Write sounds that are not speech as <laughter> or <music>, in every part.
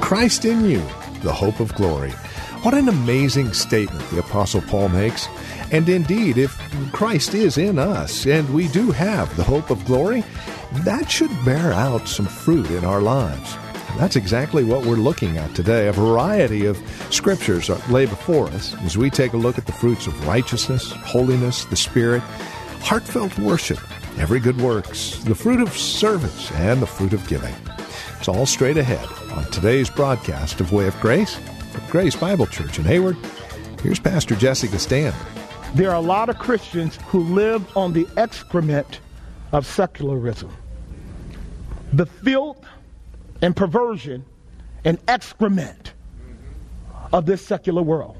Christ in you, the hope of glory. What an amazing statement the Apostle Paul makes. And indeed, if Christ is in us and we do have the hope of glory, that should bear out some fruit in our lives. That's exactly what we're looking at today. A variety of scriptures lay before us as we take a look at the fruits of righteousness, holiness, the Spirit, heartfelt worship, every good works, the fruit of service, and the fruit of giving. It's all straight ahead on today's broadcast of Way of Grace from Grace Bible Church in Hayward. Here's Pastor Jesse Gistand. There are a lot of Christians who live on the excrement of secularism. The filth and perversion and excrement of this secular world.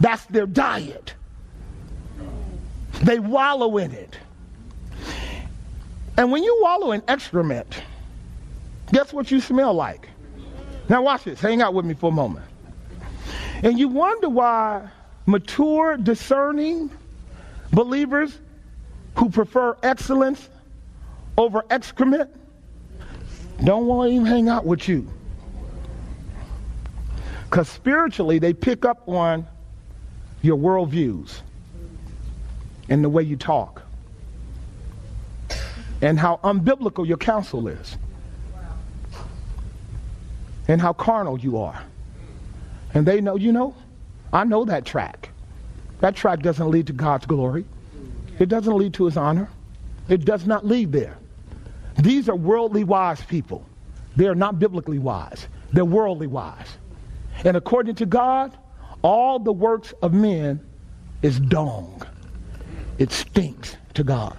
That's their diet. They wallow in it. And when you wallow in excrement, guess what you smell like? Now, watch this. Hang out with me for a moment. And you wonder why mature, discerning believers who prefer excellence over excrement don't want to even hang out with you. Because spiritually, they pick up on your worldviews and the way you talk and how unbiblical your counsel is and how carnal you are. And they know, you know, I know that track. That track doesn't lead to God's glory. It doesn't lead to his honor. It does not lead there. These are worldly wise people. They are not biblically wise. They're worldly wise. And according to God, all the works of men is dung. It stinks to God.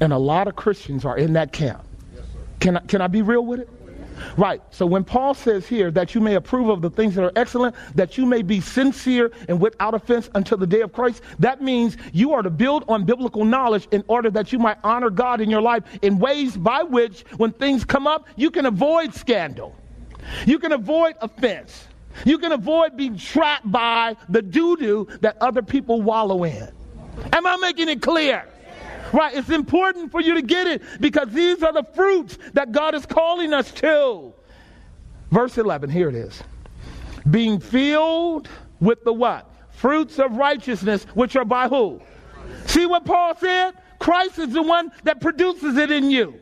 And a lot of Christians are in that camp. Can I, can I be real with it? Right. So when Paul says here that you may approve of the things that are excellent, that you may be sincere and without offense until the day of Christ, that means you are to build on biblical knowledge in order that you might honor God in your life in ways by which, when things come up, you can avoid scandal. You can avoid offense. You can avoid being trapped by the doo doo that other people wallow in. Am I making it clear? Right? It's important for you to get it because these are the fruits that God is calling us to. Verse 11, here it is. Being filled with the what? Fruits of righteousness, which are by who? See what Paul said? Christ is the one that produces it in you.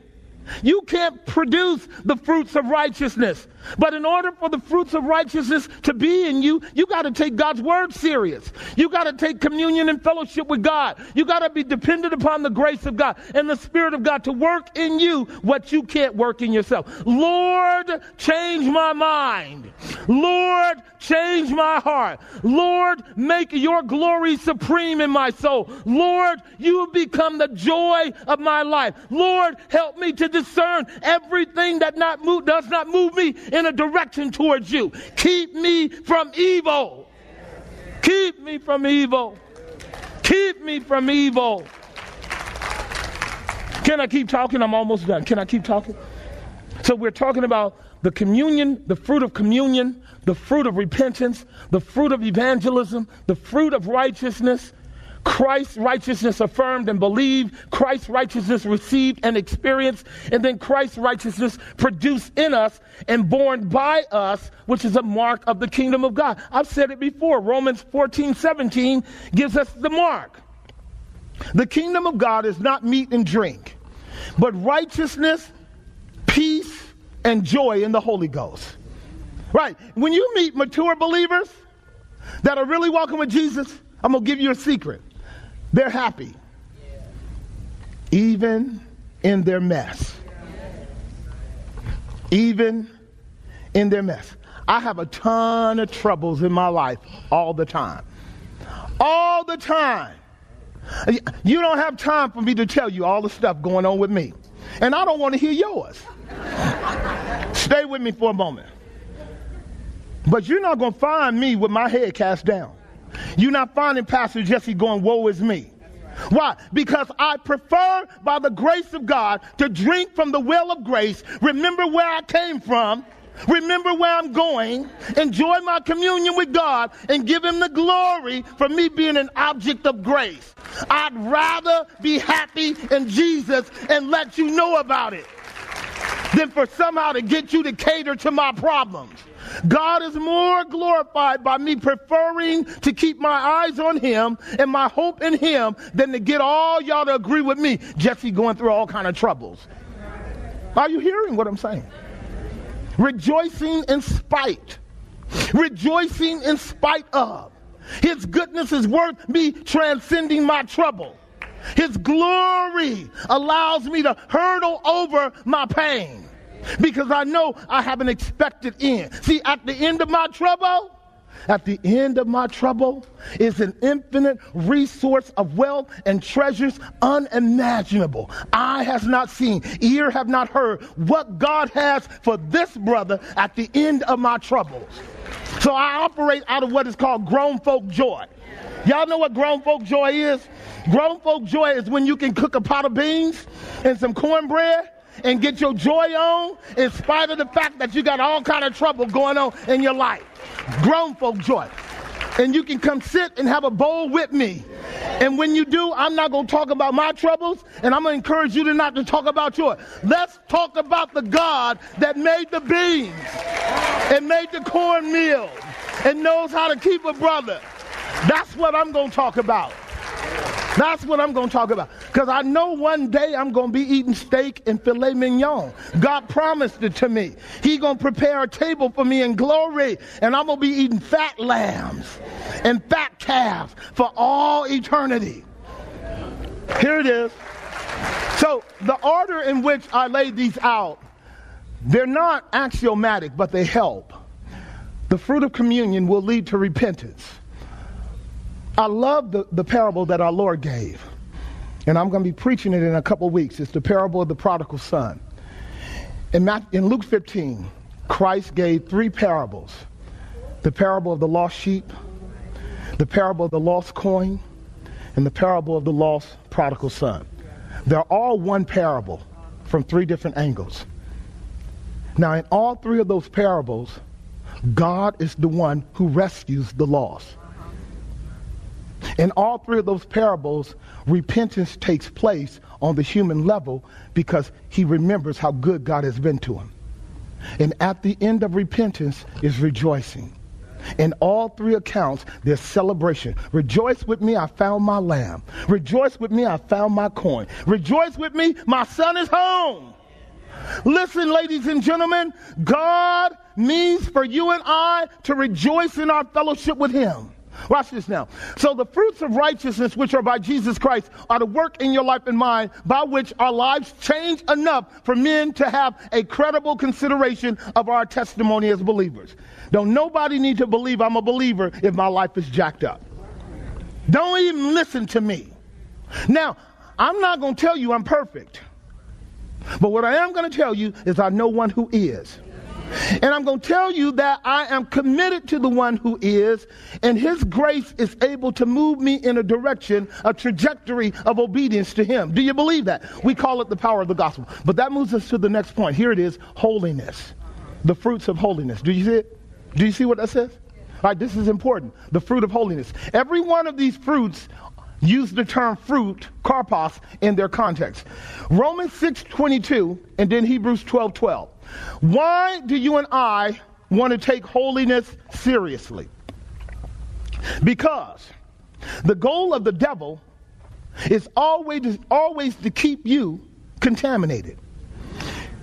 You can't produce the fruits of righteousness. But in order for the fruits of righteousness to be in you, you got to take God's word serious. You got to take communion and fellowship with God. You got to be dependent upon the grace of God and the Spirit of God to work in you what you can't work in yourself. Lord, change my mind. Lord, change my heart. Lord, make your glory supreme in my soul. Lord, you have become the joy of my life. Lord, help me to discern everything that not move, does not move me in a direction towards you. Keep me from evil. Keep me from evil. Keep me from evil. Can I keep talking? I'm almost done. Can I keep talking? So we're talking about the communion, the fruit of communion, the fruit of repentance, the fruit of evangelism, the fruit of righteousness, Christ's righteousness affirmed and believed, Christ's righteousness received and experienced, and then Christ's righteousness produced in us and borne by us, which is a mark of the kingdom of God. I've said it before. Romans 14, 17 gives us the mark. The kingdom of God is not meat and drink, but righteousness, peace, and joy in the Holy Ghost. Right. When you meet mature believers that are really walking with Jesus, I'm going to give you a secret. They're happy. Even in their mess. even in their mess. I have a ton of troubles in my life all the time. All the time. You don't have time for me to tell you all the stuff going on with me. And I don't want to hear yours. <laughs> Stay with me for a moment. But you're not going to find me with my head cast down. You're not finding Pastor Jesse going, Woe is me. Why? Because I prefer, by the grace of God, to drink from the well of grace, remember where I came from, remember where I'm going, enjoy my communion with God, and give Him the glory for me being an object of grace. I'd rather be happy in Jesus and let you know about it than for somehow to get you to cater to my problems. God is more glorified by me preferring to keep my eyes on him and my hope in him than to get all y'all to agree with me. Jesse going through all kind of troubles. Are you hearing what I'm saying? Rejoicing in spite. Rejoicing in spite of. His goodness is worth me transcending my trouble. His glory allows me to hurdle over my pain because I know I have an expected end. See, at the end of my trouble, at the end of my trouble is an infinite resource of wealth and treasures unimaginable. Eye has not seen, ear have not heard what God has for this brother at the end of my troubles. So I operate out of what is called grown folk joy. Y'all know what grown folk joy is? Grown folk joy is when you can cook a pot of beans and some cornbread and get your joy on in spite of the fact that you got all kind of trouble going on in your life. Grown folk joy. And you can come sit and have a bowl with me. And when you do, I'm not going to talk about my troubles, and I'm going to encourage you to not to talk about yours. Let's talk about the God that made the beans and made the cornmeal and knows how to keep a brother. That's what I'm going to talk about. That's what I'm going to talk about. Because I know one day I'm going to be eating steak and filet mignon. God promised it to me. He going to prepare a table for me in glory. And I'm going to be eating fat lambs and fat calves for all eternity. Here it is. So the order in which I laid these out, they're not axiomatic, but they help. The fruit of communion will lead to repentance. I love the, the parable that our Lord gave. And I'm going to be preaching it in a couple weeks. It's the parable of the prodigal son. In, in Luke 15, Christ gave three parables the parable of the lost sheep, the parable of the lost coin, and the parable of the lost prodigal son. They're all one parable from three different angles. Now, in all three of those parables, God is the one who rescues the lost. In all three of those parables, repentance takes place on the human level because he remembers how good God has been to him. And at the end of repentance is rejoicing. In all three accounts, there's celebration. Rejoice with me, I found my lamb. Rejoice with me, I found my coin. Rejoice with me, my son is home. Listen, ladies and gentlemen, God means for you and I to rejoice in our fellowship with him. Watch this now. So the fruits of righteousness, which are by Jesus Christ, are to work in your life and mine, by which our lives change enough for men to have a credible consideration of our testimony as believers. Don't nobody need to believe I'm a believer if my life is jacked up. Don't even listen to me. Now, I'm not going to tell you I'm perfect. But what I am going to tell you is I know one who is. And I'm going to tell you that I am committed to the one who is, and his grace is able to move me in a direction, a trajectory of obedience to him. Do you believe that? We call it the power of the gospel. But that moves us to the next point. Here it is holiness. The fruits of holiness. Do you see it? Do you see what that says? All right, this is important. The fruit of holiness. Every one of these fruits use the term fruit, karpos, in their context. Romans 6.22 and then Hebrews 12.12. Why do you and I want to take holiness seriously? Because the goal of the devil is always, always to keep you contaminated.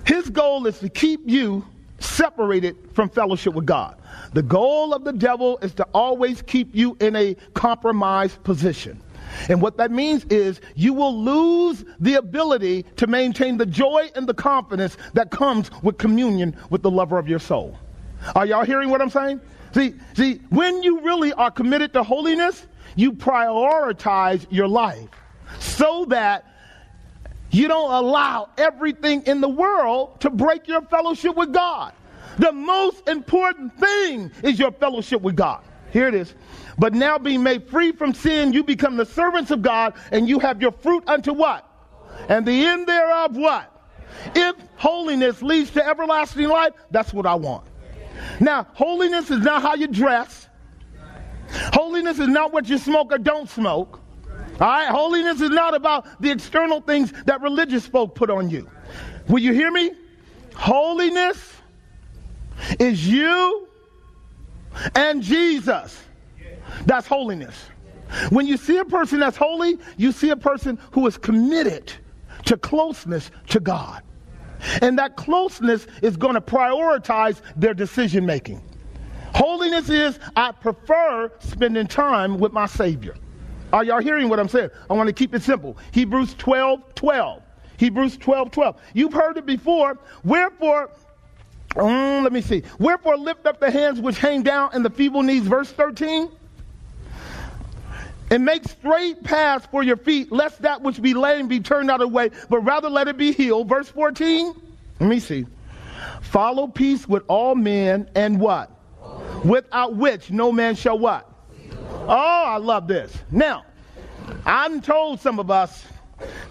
His goal is to keep you separated from fellowship with God. The goal of the devil is to always keep you in a compromised position. And what that means is you will lose the ability to maintain the joy and the confidence that comes with communion with the lover of your soul. Are y'all hearing what I'm saying? See, see, when you really are committed to holiness, you prioritize your life so that you don't allow everything in the world to break your fellowship with God. The most important thing is your fellowship with God. Here it is. But now being made free from sin, you become the servants of God and you have your fruit unto what? And the end thereof what? If holiness leads to everlasting life, that's what I want. Now, holiness is not how you dress. Holiness is not what you smoke or don't smoke. All right? Holiness is not about the external things that religious folk put on you. Will you hear me? Holiness is you and Jesus. That's holiness. When you see a person that's holy, you see a person who is committed to closeness to God. And that closeness is going to prioritize their decision making. Holiness is, I prefer spending time with my Savior. Are y'all hearing what I'm saying? I want to keep it simple. Hebrews 12 12. Hebrews 12 12. You've heard it before. Wherefore, um, let me see. Wherefore, lift up the hands which hang down and the feeble knees. Verse 13 and make straight paths for your feet, lest that which be lame be turned out of the way, but rather let it be healed. Verse 14. Let me see. Follow peace with all men and what? Without which no man shall what? Oh, I love this. Now, I'm told some of us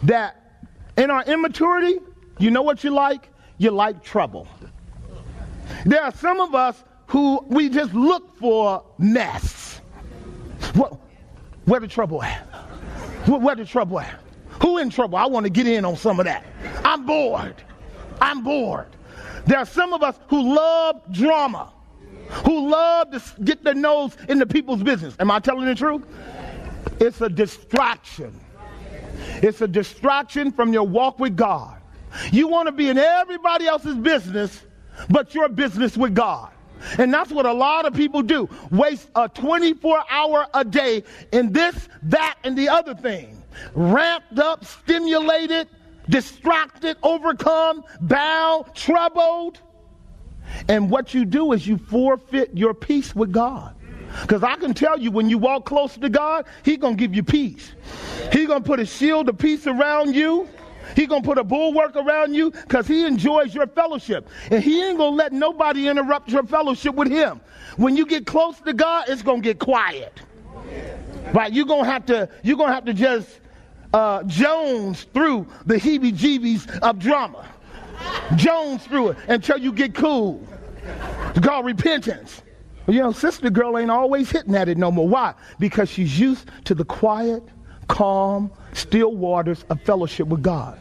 that in our immaturity, you know what you like? You like trouble. There are some of us who we just look for mess. What, where the trouble at? Where the trouble at? Who in trouble? I want to get in on some of that. I'm bored. I'm bored. There are some of us who love drama, who love to get their nose into people's business. Am I telling the truth? It's a distraction. It's a distraction from your walk with God. You want to be in everybody else's business, but your business with God. And that's what a lot of people do. Waste a 24 hour a day in this, that, and the other thing. Ramped up, stimulated, distracted, overcome, bow, troubled. And what you do is you forfeit your peace with God. Because I can tell you when you walk closer to God, He's going to give you peace. He's going to put a shield of peace around you. He gonna put a bulwark around you because he enjoys your fellowship. And he ain't gonna let nobody interrupt your fellowship with him. When you get close to God, it's gonna get quiet. Right? You're gonna have to, you're gonna have to just uh, Jones through the heebie jeebies of drama. Jones through it until you get cool. Called repentance. You know, sister girl ain't always hitting at it no more. Why? Because she's used to the quiet, calm, still waters of fellowship with God.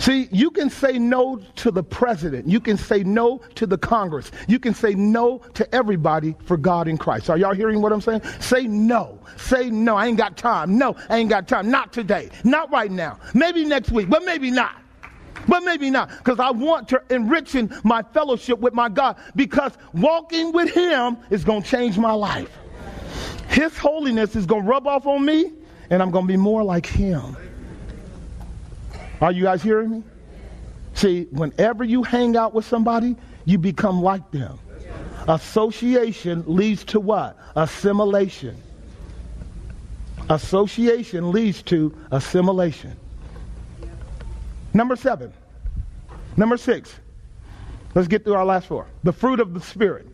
See, you can say no to the president. You can say no to the Congress. You can say no to everybody for God in Christ. Are y'all hearing what I'm saying? Say no. Say no. I ain't got time. No, I ain't got time. Not today. Not right now. Maybe next week, but maybe not. But maybe not. Because I want to enrich in my fellowship with my God. Because walking with Him is going to change my life. His holiness is going to rub off on me, and I'm going to be more like Him. Are you guys hearing me? See, whenever you hang out with somebody, you become like them. Association leads to what? Assimilation. Association leads to assimilation. Number seven. Number six. Let's get through our last four. The fruit of the Spirit.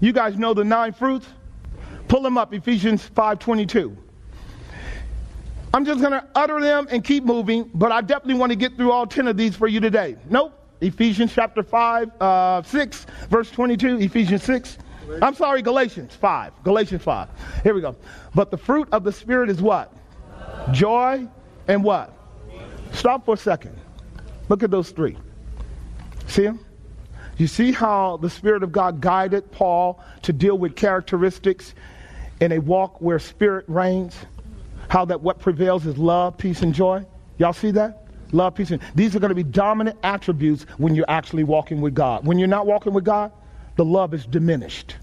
You guys know the nine fruits? Pull them up, Ephesians 5.22. I'm just going to utter them and keep moving, but I definitely want to get through all 10 of these for you today. Nope. Ephesians chapter 5, uh, 6, verse 22, Ephesians 6. I'm sorry, Galatians 5. Galatians 5. Here we go. But the fruit of the Spirit is what? Joy and what? Stop for a second. Look at those three. See them? You see how the Spirit of God guided Paul to deal with characteristics in a walk where Spirit reigns? How that what prevails is love, peace, and joy. Y'all see that? Love, peace, and these are going to be dominant attributes when you're actually walking with God. When you're not walking with God, the love is diminished.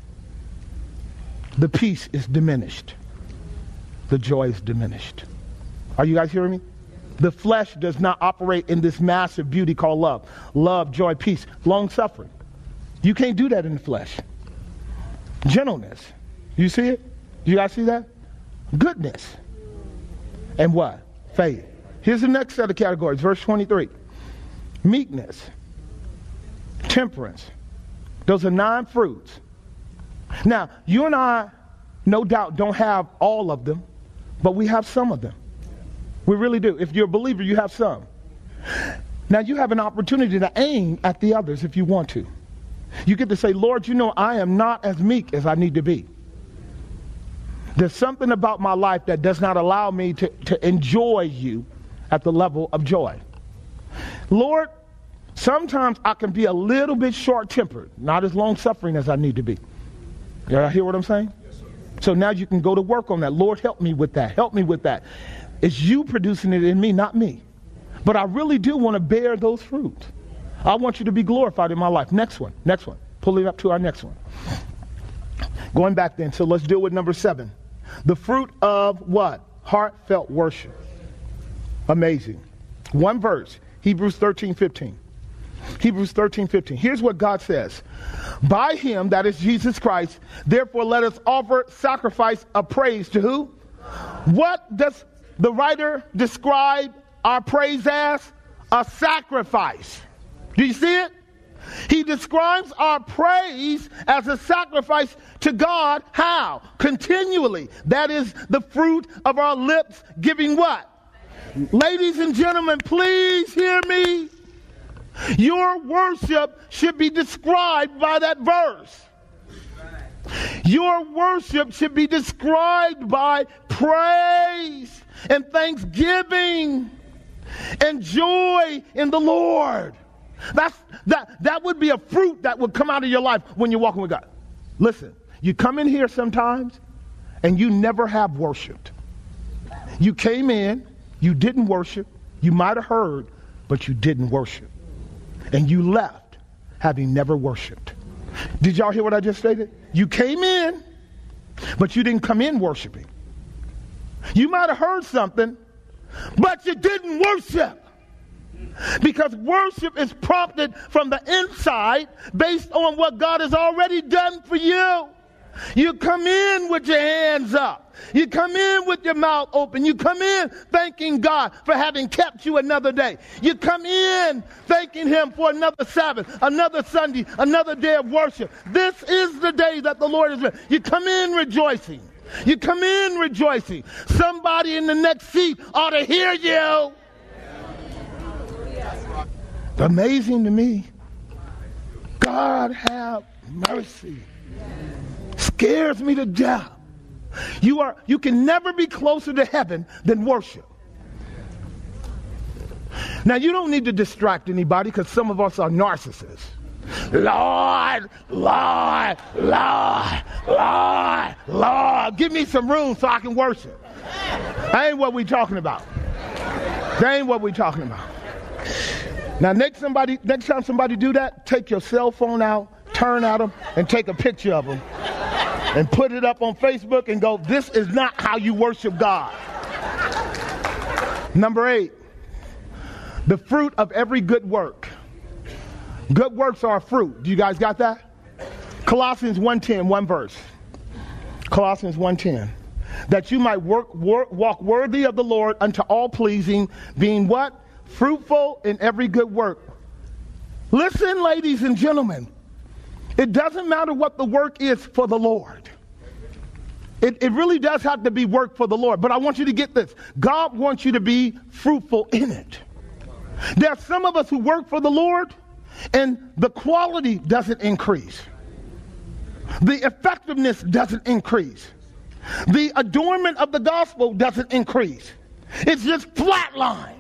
The peace is diminished. The joy is diminished. Are you guys hearing me? The flesh does not operate in this massive beauty called love. Love, joy, peace, long suffering. You can't do that in the flesh. Gentleness. You see it? You guys see that? Goodness. And what? Faith. Here's the next set of categories, verse 23. Meekness. Temperance. Those are nine fruits. Now, you and I, no doubt, don't have all of them, but we have some of them. We really do. If you're a believer, you have some. Now, you have an opportunity to aim at the others if you want to. You get to say, Lord, you know, I am not as meek as I need to be. There's something about my life that does not allow me to, to enjoy you at the level of joy. Lord, sometimes I can be a little bit short tempered, not as long suffering as I need to be. You hear what I'm saying? so now you can go to work on that. Lord, help me with that. Help me with that. It's you producing it in me, not me. But I really do want to bear those fruits. I want you to be glorified in my life. Next one. Next one. Pull it up to our next one. Going back then, so let's deal with number seven. The fruit of what? Heartfelt worship. Amazing. One verse, Hebrews 13, 15. Hebrews 13, 15. Here's what God says. By him, that is Jesus Christ, therefore let us offer sacrifice of praise to who? What does the writer describe our praise as? A sacrifice. Do you see it? He describes our praise as a sacrifice to God. How? Continually. That is the fruit of our lips giving what? Ladies and gentlemen, please hear me. Your worship should be described by that verse. Your worship should be described by praise and thanksgiving and joy in the Lord. That's, that, that would be a fruit that would come out of your life when you're walking with God. Listen, you come in here sometimes and you never have worshiped. You came in, you didn't worship, you might have heard, but you didn't worship. And you left having never worshiped. Did y'all hear what I just stated? You came in, but you didn't come in worshiping. You might have heard something, but you didn't worship. Because worship is prompted from the inside based on what God has already done for you. You come in with your hands up. You come in with your mouth open. You come in thanking God for having kept you another day. You come in thanking Him for another Sabbath, another Sunday, another day of worship. This is the day that the Lord has made. You come in rejoicing. You come in rejoicing. Somebody in the next seat ought to hear you. Amazing to me. God have mercy. Scares me to death. You are you can never be closer to heaven than worship. Now you don't need to distract anybody because some of us are narcissists. Lord, Lord, Lord, Lord, Lord, give me some room so I can worship. That ain't what we talking about. That ain't what we talking about. Now, next somebody, next time somebody do that, take your cell phone out, turn at them, and take a picture of them, and put it up on Facebook, and go, "This is not how you worship God." Number eight, the fruit of every good work. Good works are fruit. Do you guys got that? Colossians 1.10, one verse. Colossians 1.10. That you might work, work, walk worthy of the Lord unto all pleasing, being what? Fruitful in every good work. Listen, ladies and gentlemen, it doesn't matter what the work is for the Lord. It, it really does have to be work for the Lord. But I want you to get this God wants you to be fruitful in it. There are some of us who work for the Lord, and the quality doesn't increase, the effectiveness doesn't increase, the adornment of the gospel doesn't increase. It's just flatline.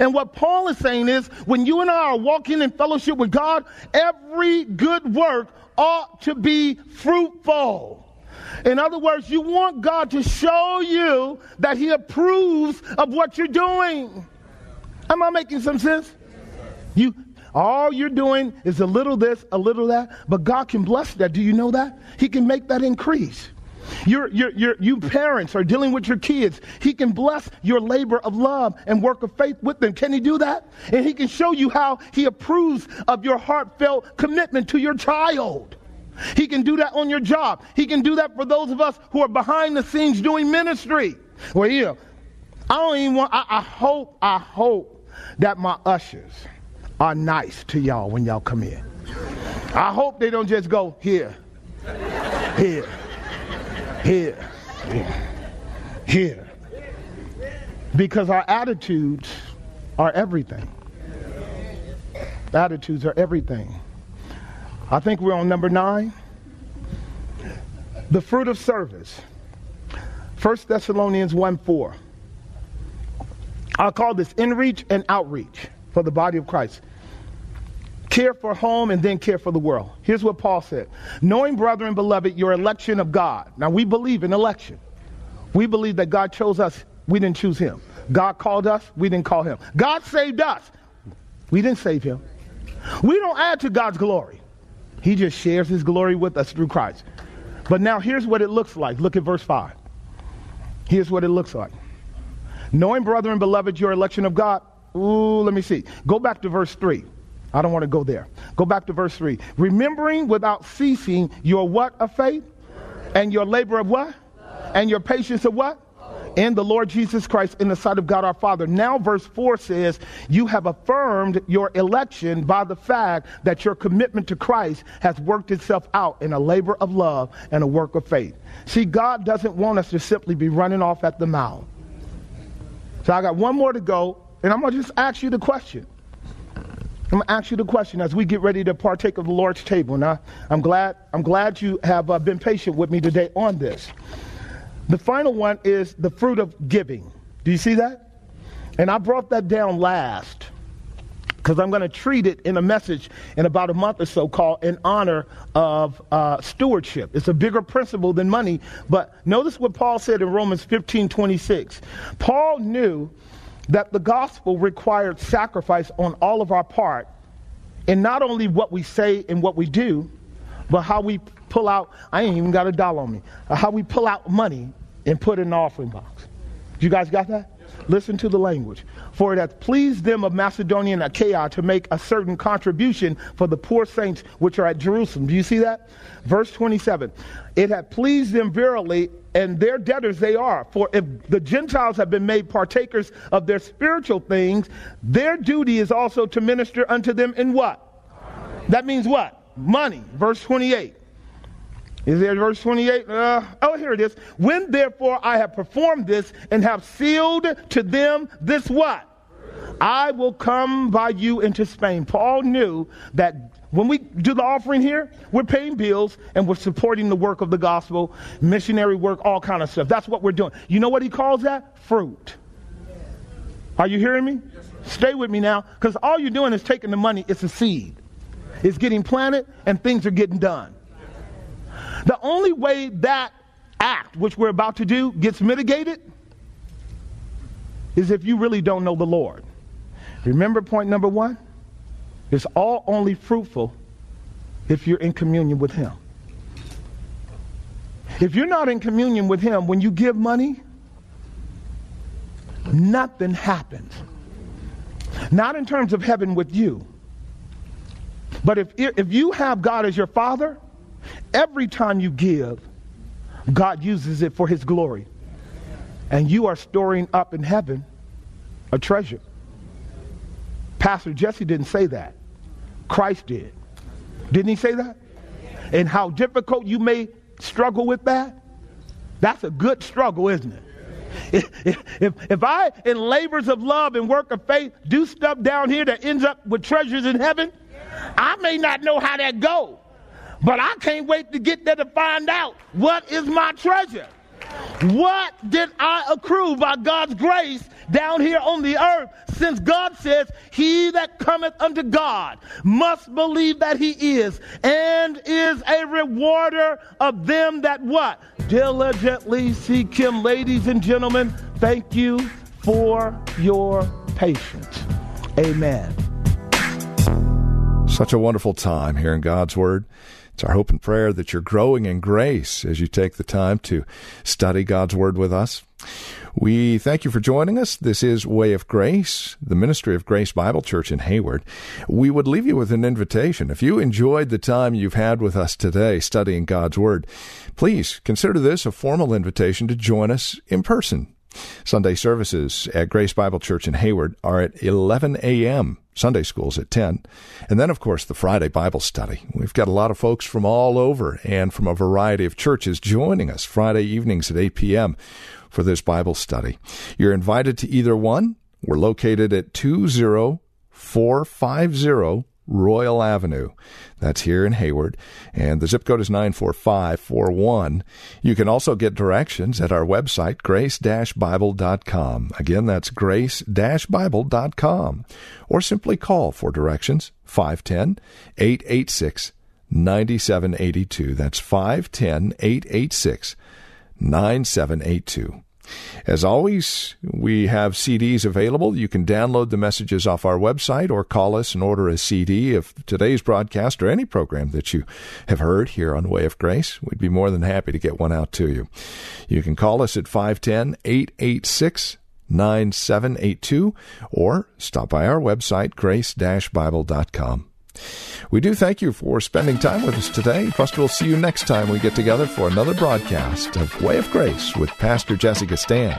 And what Paul is saying is when you and I are walking in fellowship with God, every good work ought to be fruitful. In other words, you want God to show you that He approves of what you're doing. Am I making some sense? You all you're doing is a little this, a little that, but God can bless that. Do you know that? He can make that increase. You're, you're, you're, you parents are dealing with your kids. He can bless your labor of love and work of faith with them. Can he do that? And he can show you how he approves of your heartfelt commitment to your child. He can do that on your job. He can do that for those of us who are behind the scenes doing ministry. Well, know, I don't even want, I, I hope, I hope that my ushers are nice to y'all when y'all come in. I hope they don't just go here, here, here, here. Because our attitudes are everything. Attitudes are everything. I think we're on number nine. The fruit of service. 1 Thessalonians 1 4. I call this inreach and outreach for the body of Christ. Care for home and then care for the world. Here's what Paul said Knowing, brethren, beloved, your election of God. Now, we believe in election. We believe that God chose us, we didn't choose him. God called us, we didn't call him. God saved us, we didn't save him. We don't add to God's glory. He just shares his glory with us through Christ. But now here's what it looks like. Look at verse 5. Here's what it looks like. Knowing, brethren, beloved, your election of God. Ooh, let me see. Go back to verse 3. I don't want to go there. Go back to verse 3. Remembering without ceasing your what of faith? And your labor of what? And your patience of what? in the Lord Jesus Christ in the sight of God our Father. Now, verse 4 says, You have affirmed your election by the fact that your commitment to Christ has worked itself out in a labor of love and a work of faith. See, God doesn't want us to simply be running off at the mouth. So I got one more to go, and I'm going to just ask you the question. I'm to ask you the question as we get ready to partake of the Lord's table. Now, I'm glad, I'm glad you have uh, been patient with me today on this. The final one is the fruit of giving. Do you see that? And I brought that down last because I'm going to treat it in a message in about a month or so called In Honor of uh, Stewardship. It's a bigger principle than money, but notice what Paul said in Romans 15 26. Paul knew that the gospel required sacrifice on all of our part in not only what we say and what we do, but how we pull out, I ain't even got a dollar on me, uh, how we pull out money and put in the offering box. You guys got that? Listen to the language. For it hath pleased them of Macedonia and Achaia to make a certain contribution for the poor saints which are at Jerusalem. Do you see that? Verse 27. It hath pleased them verily, and their debtors they are. For if the Gentiles have been made partakers of their spiritual things, their duty is also to minister unto them in what? That means what? Money. Verse 28. Is there verse 28? Uh, oh, here it is. When therefore I have performed this and have sealed to them this what? I will come by you into Spain. Paul knew that when we do the offering here, we're paying bills and we're supporting the work of the gospel, missionary work, all kind of stuff. That's what we're doing. You know what he calls that? Fruit. Are you hearing me? Stay with me now, because all you're doing is taking the money. It's a seed. It's getting planted and things are getting done. The only way that act, which we're about to do, gets mitigated is if you really don't know the Lord. Remember point number one? It's all only fruitful if you're in communion with Him. If you're not in communion with Him, when you give money, nothing happens. Not in terms of heaven with you. But if, if you have God as your Father, Every time you give, God uses it for his glory. And you are storing up in heaven a treasure. Pastor Jesse didn't say that. Christ did. Didn't he say that? And how difficult you may struggle with that? That's a good struggle, isn't it? If, if, if I, in labors of love and work of faith, do stuff down here that ends up with treasures in heaven, I may not know how that goes. But I can't wait to get there to find out what is my treasure. What did I accrue by God's grace down here on the earth? Since God says, He that cometh unto God must believe that He is, and is a rewarder of them that what? Diligently seek Him. Ladies and gentlemen, thank you for your patience. Amen. Such a wonderful time here in God's Word. It's our hope and prayer that you're growing in grace as you take the time to study God's Word with us. We thank you for joining us. This is Way of Grace, the ministry of Grace Bible Church in Hayward. We would leave you with an invitation. If you enjoyed the time you've had with us today studying God's Word, please consider this a formal invitation to join us in person. Sunday services at Grace Bible Church in Hayward are at 11 a.m. Sunday school's at 10. And then, of course, the Friday Bible study. We've got a lot of folks from all over and from a variety of churches joining us Friday evenings at 8 p.m. for this Bible study. You're invited to either one. We're located at 20450 Royal Avenue. That's here in Hayward. And the zip code is 94541. You can also get directions at our website, grace-bible.com. Again, that's grace-bible.com. Or simply call for directions, 510-886-9782. That's 510-886-9782. As always, we have CDs available. You can download the messages off our website or call us and order a CD of today's broadcast or any program that you have heard here on the Way of Grace. We'd be more than happy to get one out to you. You can call us at 510 886 9782 or stop by our website, grace-bible.com. We do thank you for spending time with us today. Trust we'll see you next time we get together for another broadcast of Way of Grace with Pastor Jesse Gistand.